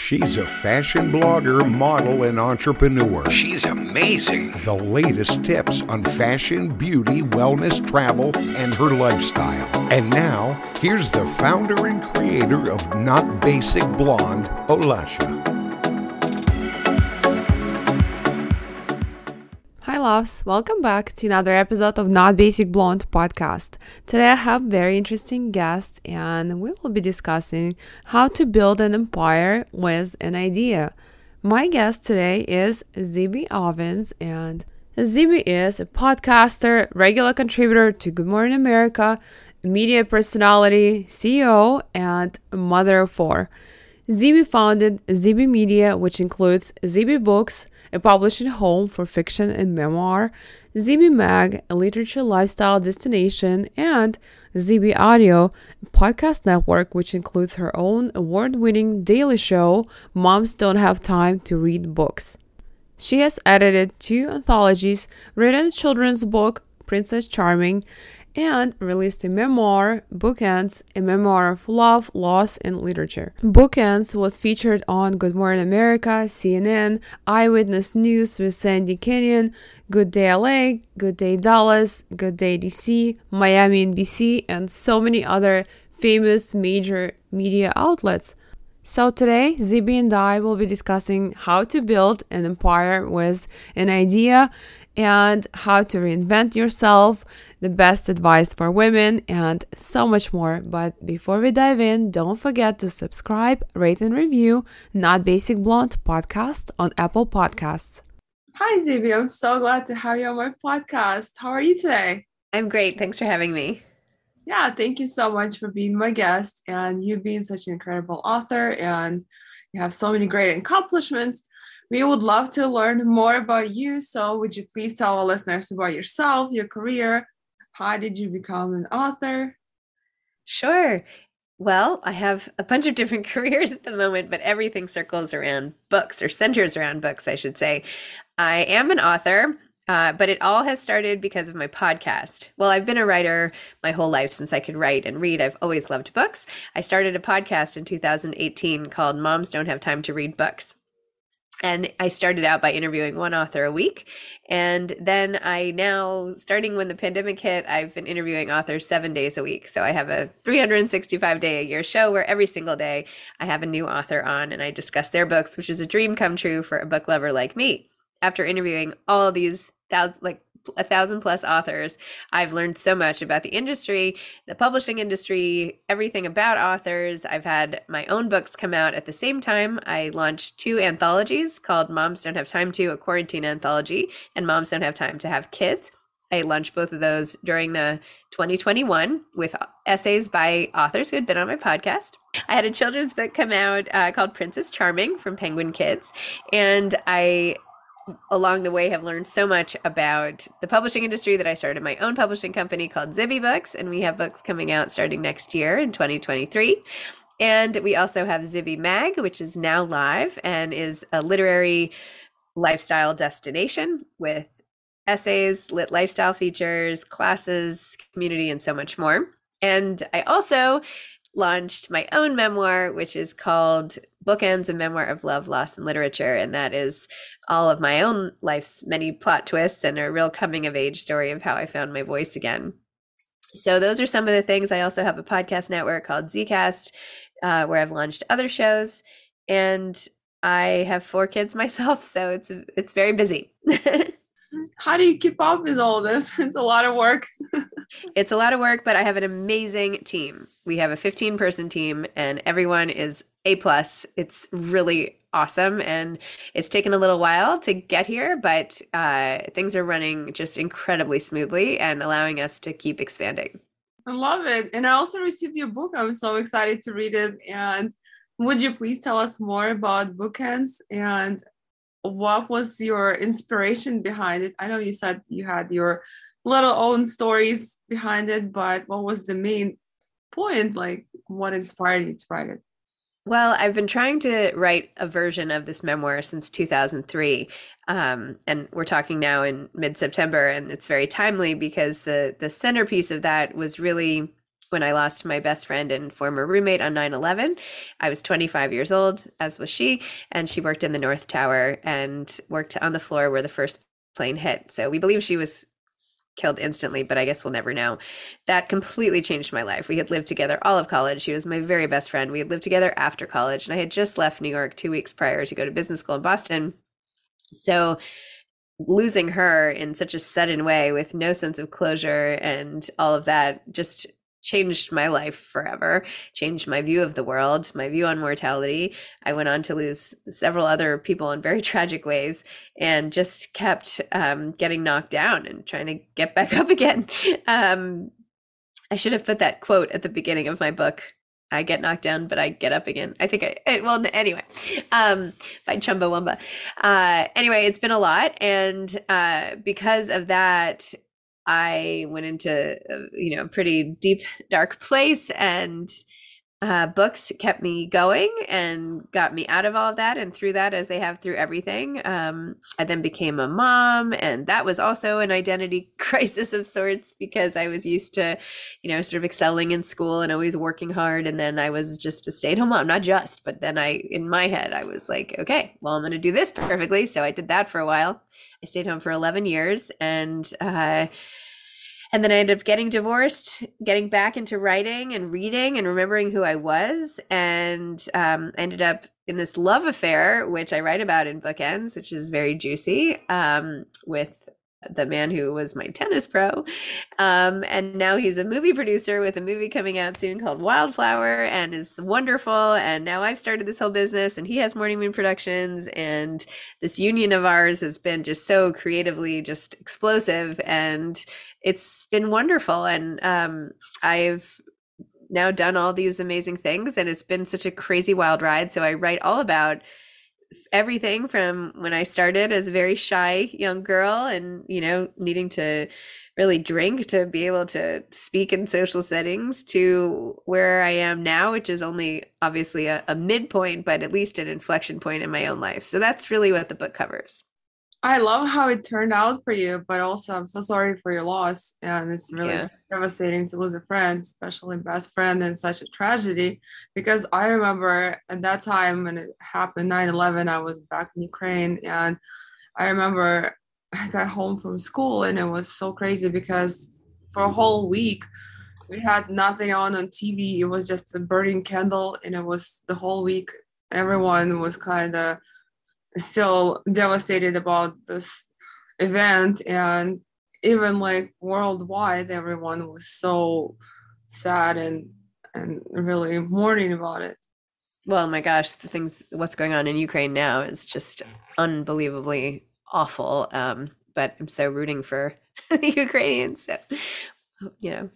She's a fashion blogger, model, and entrepreneur. She's amazing. The latest tips on fashion, beauty, wellness, travel, and her lifestyle. And now, here's the founder and creator of Not Basic Blonde, Olasha. Hi, loves. Welcome back to another episode of Not Basic Blonde podcast. Today I have very interesting guest, and we will be discussing how to build an empire with an idea. My guest today is Zibby Owens, and Zibby is a podcaster, regular contributor to Good Morning America, media personality, CEO, and mother of four. Zibby founded Zibby Media, which includes Zibby Books, a publishing home for fiction and memoir, Zibby Mag, a literature lifestyle destination, and Zibby Audio, a podcast network which includes her own award winning daily show, Moms Don't Have Time to Read Books. She has edited two anthologies, written a children's book, Princess Charming, and released a memoir, Bookends, a memoir of love, loss, and literature. Bookends was featured on Good Morning America, CNN, Eyewitness News with Sandy Kenyon, Good Day LA, Good Day Dallas, Good Day DC, Miami NBC, and so many other famous major media outlets. So today, Zibby and I will be discussing how to build an empire with an idea and how to reinvent yourself, the best advice for women, and so much more. But before we dive in, don't forget to subscribe, rate, and review Not Basic Blonde podcast on Apple Podcasts. Hi, Zibby. I'm so glad to have you on my podcast. How are you today? I'm great. Thanks for having me. Yeah, thank you so much for being my guest and you being such an incredible author and you have so many great accomplishments. We would love to learn more about you. So, would you please tell our listeners about yourself, your career? How did you become an author? Sure. Well, I have a bunch of different careers at the moment, but everything circles around books or centers around books, I should say. I am an author. Uh, but it all has started because of my podcast. Well, I've been a writer my whole life since I could write and read. I've always loved books. I started a podcast in 2018 called Moms Don't Have Time to Read Books. And I started out by interviewing one author a week. And then I now, starting when the pandemic hit, I've been interviewing authors seven days a week. So I have a 365 day a year show where every single day I have a new author on and I discuss their books, which is a dream come true for a book lover like me. After interviewing all these thousands, like a thousand plus authors. I've learned so much about the industry, the publishing industry, everything about authors. I've had my own books come out at the same time. I launched two anthologies called Moms Don't Have Time to, a quarantine anthology, and Moms Don't Have Time to Have Kids. I launched both of those during the 2021 with essays by authors who had been on my podcast. I had a children's book come out uh, called Princess Charming from Penguin Kids, and I along the way have learned so much about the publishing industry that I started my own publishing company called Zibby Books, and we have books coming out starting next year in 2023. And we also have Zibby Mag, which is now live and is a literary lifestyle destination with essays, lit lifestyle features, classes, community, and so much more. And I also launched my own memoir, which is called Bookends, a Memoir of Love, Loss, and Literature. And that is all of my own life's many plot twists and a real coming of age story of how I found my voice again. So those are some of the things. I also have a podcast network called Zcast, uh, where I've launched other shows, and I have four kids myself, so it's it's very busy. How do you keep up with all this? It's a lot of work. it's a lot of work, but I have an amazing team. We have a 15 person team, and everyone is a plus. It's really awesome, and it's taken a little while to get here, but uh, things are running just incredibly smoothly and allowing us to keep expanding. I love it, and I also received your book. I'm so excited to read it, and would you please tell us more about Bookends and what was your inspiration behind it? I know you said you had your little own stories behind it, but what was the main point? Like, what inspired you to write it? Well, I've been trying to write a version of this memoir since 2003, um, and we're talking now in mid-September, and it's very timely because the the centerpiece of that was really when I lost my best friend and former roommate on 9 11. I was 25 years old, as was she, and she worked in the North Tower and worked on the floor where the first plane hit. So we believe she was killed instantly, but I guess we'll never know. That completely changed my life. We had lived together all of college. She was my very best friend. We had lived together after college, and I had just left New York two weeks prior to go to business school in Boston. So losing her in such a sudden way with no sense of closure and all of that just changed my life forever, changed my view of the world, my view on mortality. I went on to lose several other people in very tragic ways and just kept um, getting knocked down and trying to get back up again. Um, I should have put that quote at the beginning of my book. I get knocked down, but I get up again. I think I, well, anyway, um, by Chumbawamba. Uh, anyway, it's been a lot. And, uh, because of that, I went into you know a pretty deep dark place and uh, books kept me going and got me out of all of that and through that as they have through everything um, i then became a mom and that was also an identity crisis of sorts because i was used to you know sort of excelling in school and always working hard and then i was just a stay-at-home mom not just but then i in my head i was like okay well i'm going to do this perfectly. So i did that for a while i stayed home for 11 years and uh, and then I ended up getting divorced, getting back into writing and reading and remembering who I was, and um, ended up in this love affair, which I write about in Bookends, which is very juicy, um, with the man who was my tennis pro. Um, and now he's a movie producer with a movie coming out soon called Wildflower and is wonderful. And now I've started this whole business and he has Morning Moon Productions. And this union of ours has been just so creatively just explosive. And it's been wonderful. And um, I've now done all these amazing things and it's been such a crazy wild ride. So I write all about everything from when I started as a very shy young girl and, you know, needing to really drink to be able to speak in social settings to where I am now, which is only obviously a, a midpoint, but at least an inflection point in my own life. So that's really what the book covers. I love how it turned out for you, but also I'm so sorry for your loss. And it's really yeah. devastating to lose a friend, especially best friend, and such a tragedy. Because I remember at that time when it happened, 9 11, I was back in Ukraine. And I remember I got home from school and it was so crazy because for a whole week, we had nothing on on TV. It was just a burning candle, and it was the whole week. Everyone was kind of still devastated about this event. And even like worldwide everyone was so sad and and really mourning about it. Well my gosh the things what's going on in ukraine now is just unbelievably awful. Um but i'm so rooting for the ukrainians so you know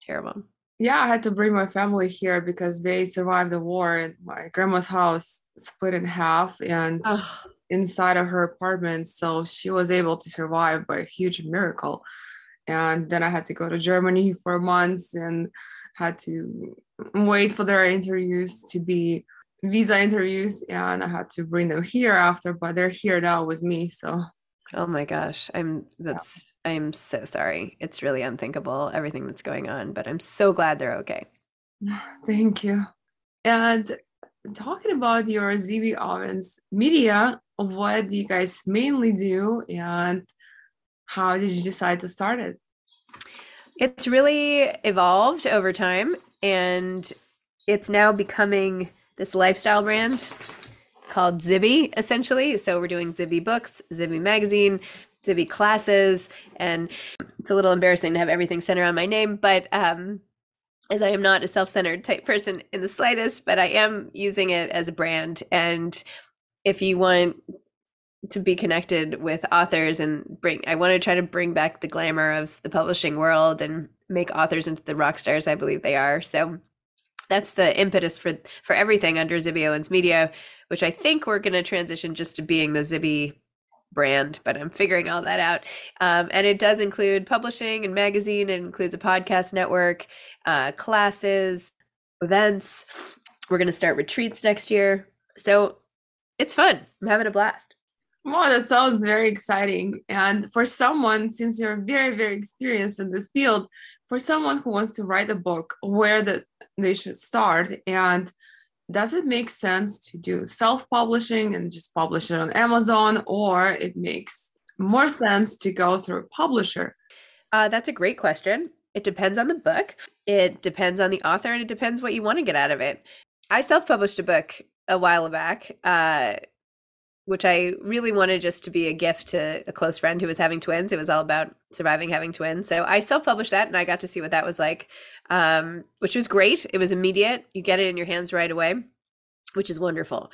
terrible yeah i had to bring my family here because they survived the war. And my grandma's house split in half and oh. inside of her apartment so she was able to survive by a huge miracle. And then i had to go to germany for months and had to wait for their interviews to be visa interviews and i had to bring them here after but they're here now with me so. Oh my gosh i'm that's I'm so sorry. It's really unthinkable, everything that's going on, but I'm so glad they're okay. Thank you. And talking about your Zibby Owens media, what do you guys mainly do and how did you decide to start it? It's really evolved over time. And it's now becoming this lifestyle brand called Zibby, essentially. So we're doing Zibby books, Zibby magazine, Zibby classes, and it's a little embarrassing to have everything centered on my name, but um, as I am not a self-centered type person in the slightest, but I am using it as a brand. And if you want to be connected with authors and bring I want to try to bring back the glamour of the publishing world and make authors into the rock stars I believe they are. So that's the impetus for for everything under Zibby Owens Media, which I think we're going to transition just to being the Zibby brand, but I'm figuring all that out. Um, and it does include publishing and magazine. It includes a podcast network, uh, classes, events. We're going to start retreats next year. So it's fun. I'm having a blast. Wow, that sounds very exciting. And for someone, since you're very, very experienced in this field, for someone who wants to write a book, where the, they should start and does it make sense to do self-publishing and just publish it on Amazon, or it makes more sense to go through a publisher? Uh, that's a great question. It depends on the book. It depends on the author, and it depends what you want to get out of it. I self-published a book a while back, uh, which I really wanted just to be a gift to a close friend who was having twins. It was all about surviving having twins. So I self-published that, and I got to see what that was like um, which was great. It was immediate. You get it in your hands right away, which is wonderful.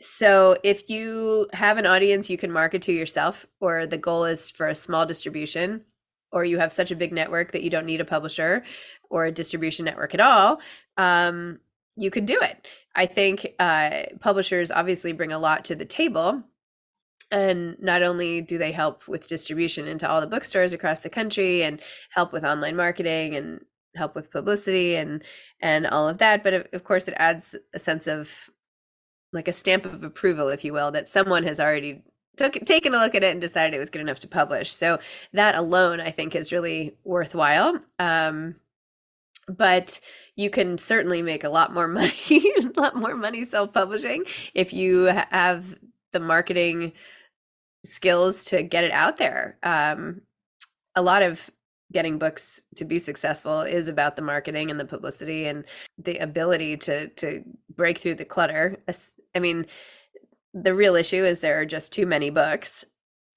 So if you have an audience you can market to yourself, or the goal is for a small distribution, or you have such a big network that you don't need a publisher or a distribution network at all, um, you could do it. I think uh, publishers obviously bring a lot to the table. And not only do they help with distribution into all the bookstores across the country and help with online marketing and help with publicity and and all of that but of, of course it adds a sense of like a stamp of approval if you will that someone has already took taken a look at it and decided it was good enough to publish so that alone i think is really worthwhile um, but you can certainly make a lot more money a lot more money self-publishing if you have the marketing skills to get it out there. Um, a lot of getting books to be successful is about the marketing and the publicity and the ability to to break through the clutter. I mean the real issue is there are just too many books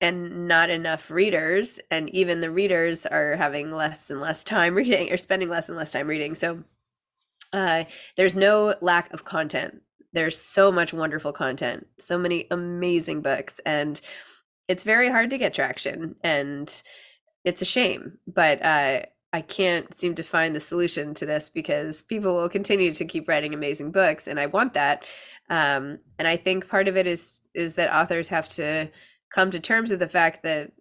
and not enough readers and even the readers are having less and less time reading or spending less and less time reading so uh, there's no lack of content there's so much wonderful content so many amazing books and it's very hard to get traction and it's a shame, but uh, I can't seem to find the solution to this because people will continue to keep writing amazing books, and I want that. Um, and I think part of it is is that authors have to come to terms with the fact that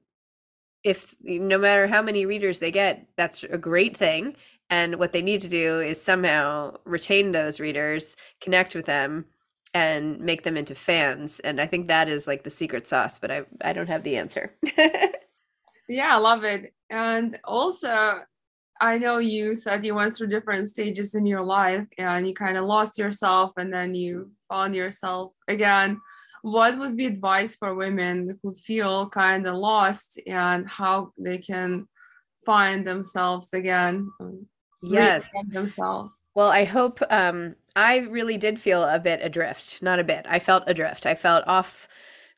if no matter how many readers they get, that's a great thing. And what they need to do is somehow retain those readers, connect with them, and make them into fans. And I think that is like the secret sauce, but I I don't have the answer. Yeah, I love it. And also, I know you said you went through different stages in your life and you kind of lost yourself and then you found yourself again. What would be advice for women who feel kind of lost and how they can find themselves again? Yes. Themselves. Well, I hope um, I really did feel a bit adrift, not a bit. I felt adrift. I felt off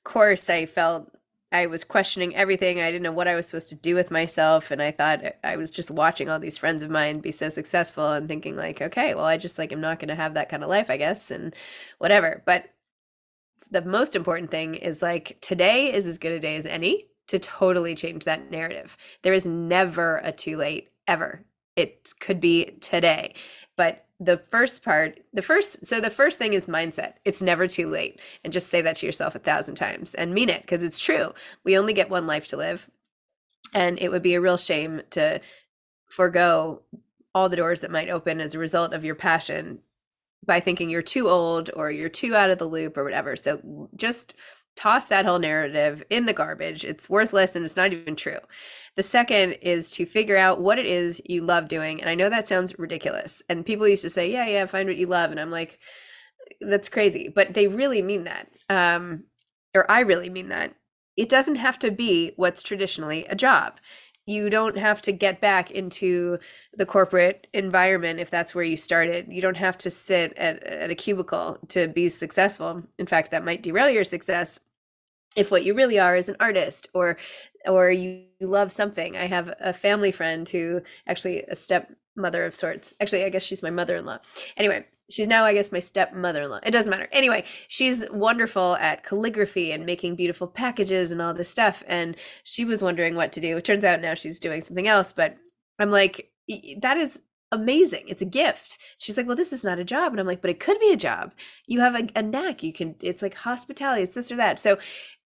course. I felt I was questioning everything. I didn't know what I was supposed to do with myself. And I thought I was just watching all these friends of mine be so successful and thinking, like, okay, well, I just like am not going to have that kind of life, I guess, and whatever. But the most important thing is like today is as good a day as any to totally change that narrative. There is never a too late, ever. It could be today. But the first part, the first, so the first thing is mindset. It's never too late. And just say that to yourself a thousand times and mean it because it's true. We only get one life to live. And it would be a real shame to forego all the doors that might open as a result of your passion by thinking you're too old or you're too out of the loop or whatever. So just toss that whole narrative in the garbage. It's worthless and it's not even true. The second is to figure out what it is you love doing. And I know that sounds ridiculous. And people used to say, yeah, yeah, find what you love. And I'm like, that's crazy. But they really mean that. Um, or I really mean that. It doesn't have to be what's traditionally a job. You don't have to get back into the corporate environment if that's where you started. You don't have to sit at, at a cubicle to be successful. In fact, that might derail your success if what you really are is an artist or or you love something. I have a family friend who actually a stepmother of sorts. Actually, I guess she's my mother-in-law. Anyway, she's now i guess my stepmother-in-law. It doesn't matter. Anyway she's wonderful at calligraphy and making beautiful packages and all this stuff and she was wondering what to do. It turns out now she's doing something else but i'm like that is amazing. It's a gift. She's like well this is not a job. And i'm like but it could be a job. You have a, a knack. You can it's like hospitality it's this or that. So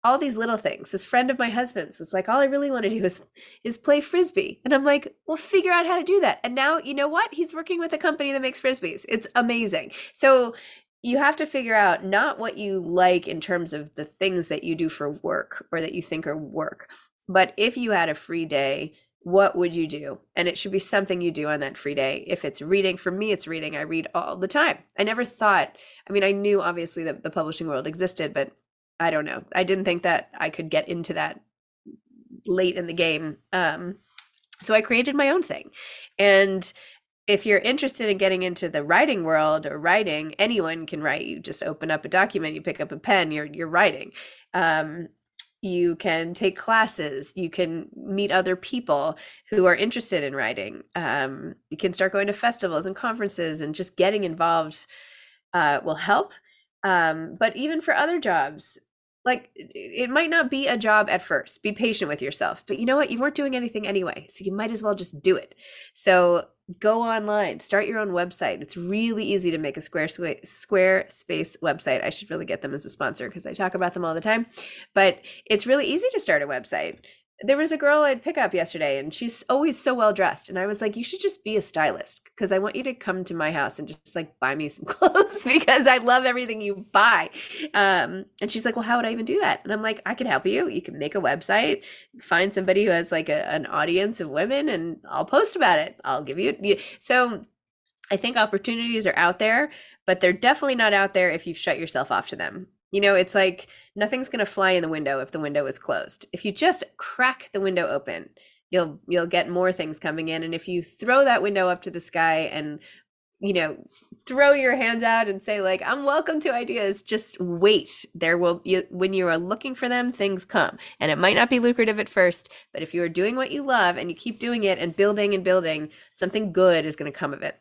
all these little things. This friend of my husband's was like, all I really want to do is is play frisbee. And I'm like, well, figure out how to do that. And now you know what? He's working with a company that makes frisbees. It's amazing. So you have to figure out not what you like in terms of the things that you do for work or that you think are work, but if you had a free day, what would you do? And it should be something you do on that free day. If it's reading, for me, it's reading. I read all the time. I never thought, I mean, I knew obviously that the publishing world existed, but I don't know. I didn't think that I could get into that late in the game. Um, so I created my own thing. And if you're interested in getting into the writing world or writing, anyone can write. You just open up a document, you pick up a pen, you're you're writing. Um, you can take classes you can meet other people who are interested in writing um, you can start going to festivals and conferences and just getting involved uh, will help um, but even for other jobs like it might not be a job at first be patient with yourself but you know what? You weren't doing anything anyway so you might as well just do it. So go online start your own website it's really easy to make a square square space website i should really get them as a sponsor because i talk about them all the time but it's really easy to start a website there was a girl I'd pick up yesterday and she's always so well dressed. And I was like, you should just be a stylist because I want you to come to my house and just like buy me some clothes because I love everything you buy. Um, and she's like, well, how would I even do that? And I'm like, I could help you. You can make a website, find somebody who has like a, an audience of women and I'll post about it. I'll give you. So I think opportunities are out there, but they're definitely not out there if you've shut yourself off to them. You know, it's like nothing's going to fly in the window if the window is closed. If you just crack the window open, you'll you'll get more things coming in and if you throw that window up to the sky and you know, throw your hands out and say like, "I'm welcome to ideas." Just wait. There will you when you are looking for them, things come. And it might not be lucrative at first, but if you are doing what you love and you keep doing it and building and building, something good is going to come of it.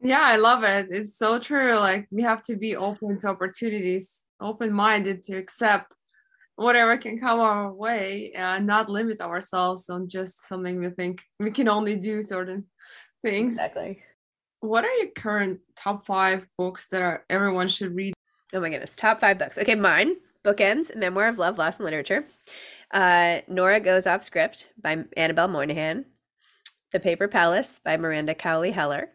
Yeah, I love it. It's so true. Like we have to be open to opportunities open-minded to accept whatever can come our way and not limit ourselves on just something we think we can only do certain things. Exactly. What are your current top five books that are, everyone should read? Oh my goodness top five books. Okay mine bookends memoir of love loss and literature. Uh, nora goes off script by annabel monaghan. The paper palace by miranda cowley heller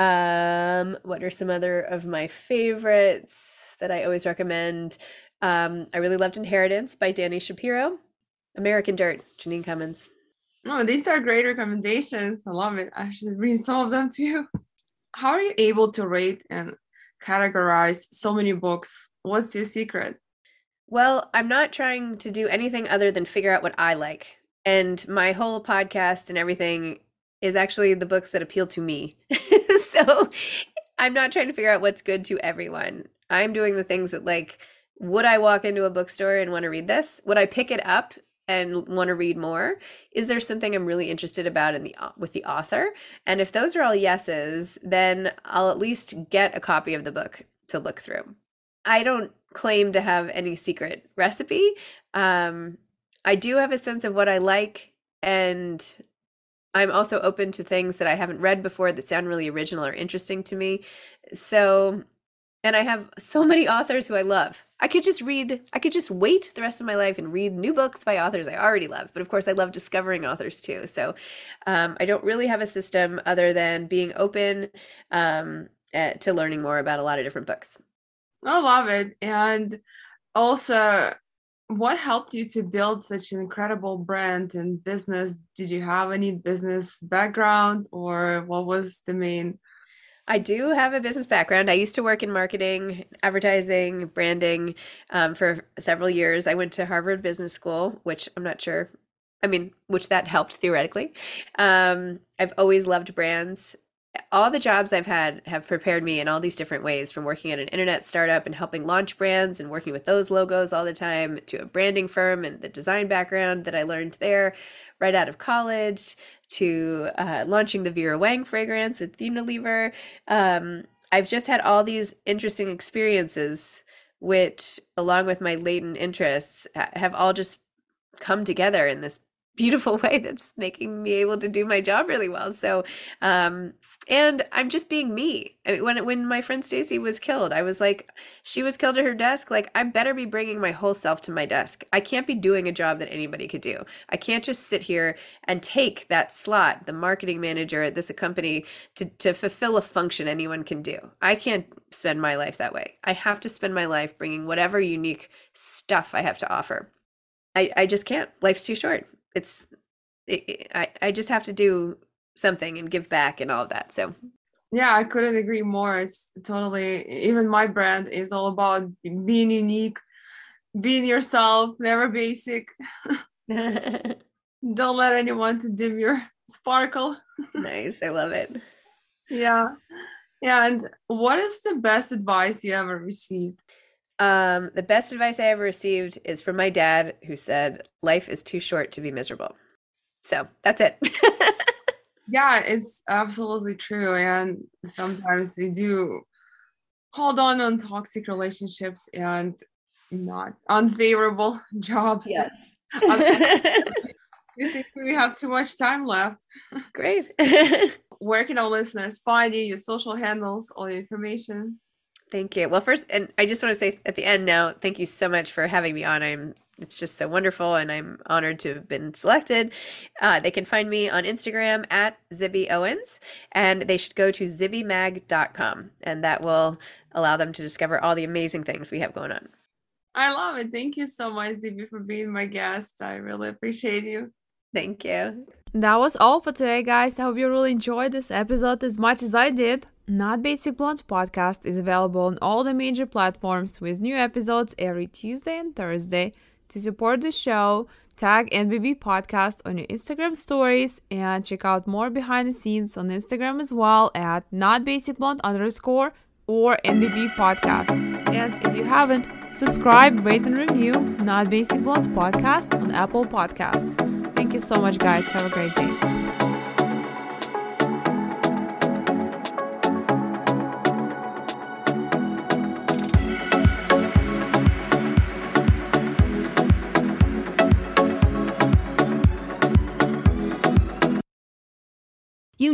um, what are some other of my favorites that I always recommend. Um, I really loved Inheritance by Danny Shapiro. American Dirt, Jeanine Cummins. Oh, these are great recommendations. I love it. I should read some of them too. How are you able to rate and categorize so many books? What's your secret? Well, I'm not trying to do anything other than figure out what I like. And my whole podcast and everything is actually the books that appeal to me. so I'm not trying to figure out what's good to everyone. I'm doing the things that like would I walk into a bookstore and want to read this? Would I pick it up and want to read more? Is there something I'm really interested about in the with the author? And if those are all yeses, then I'll at least get a copy of the book to look through. I don't claim to have any secret recipe. Um, I do have a sense of what I like, and I'm also open to things that I haven't read before that sound really original or interesting to me. So and I have so many authors who I love. I could just read, I could just wait the rest of my life and read new books by authors I already love. But of course, I love discovering authors too. So um, I don't really have a system other than being open um, uh, to learning more about a lot of different books. I love it. And also, what helped you to build such an incredible brand and business? Did you have any business background or what was the main? I do have a business background. I used to work in marketing, advertising, branding um, for several years. I went to Harvard Business School, which I'm not sure I mean, which that helped theoretically. Um, I've always loved brands. All the jobs I've had have prepared me in all these different ways from working at an internet startup and helping launch brands and working with those logos all the time to a branding firm and the design background that I learned there right out of college to uh, launching the Vera Wang fragrance with Unilever. Um, I've just had all these interesting experiences, which, along with my latent interests, have all just come together in this beautiful way that's making me able to do my job really well. So, um, and I'm just being me. I mean, when when my friend Stacy was killed, I was like, she was killed at her desk. Like, I better be bringing my whole self to my desk. I can't be doing a job that anybody could do. I can't just sit here and take that slot, the marketing manager at this company, to to fulfill a function anyone can do. I can't spend my life that way. I have to spend my life bringing whatever unique stuff I have to offer. I, I just can't. Life's too short it's it, I I just have to do something and give back and all of that. So yeah, I couldn't agree more. It's totally even my brand is all about being unique, being yourself, never basic. Don't let anyone to dim your sparkle. nice. I love it. Yeah. Yeah. And what is the best advice you ever received? Um, the best advice I ever received is from my dad, who said, Life is too short to be miserable. So that's it. yeah, it's absolutely true. And sometimes we do hold on on toxic relationships and not unfavorable jobs. Yes. we think we have too much time left. Great. Where can our listeners find you, your social handles, all your information? Thank you. Well, first, and I just want to say at the end now, thank you so much for having me on. I'm it's just so wonderful, and I'm honored to have been selected. Uh, they can find me on Instagram at Zibby Owens, and they should go to zibbymag.com, and that will allow them to discover all the amazing things we have going on. I love it. Thank you so much, Zibby, for being my guest. I really appreciate you. Thank you. That was all for today, guys. I hope you really enjoyed this episode as much as I did. Not Basic Blonde podcast is available on all the major platforms with new episodes every Tuesday and Thursday. To support the show, tag NBB Podcast on your Instagram stories and check out more behind the scenes on Instagram as well at Not Basic Blonde underscore or NBB Podcast. And if you haven't, subscribe, rate, and review Not Basic Blonde podcast on Apple Podcasts. Thank you so much, guys. Have a great day.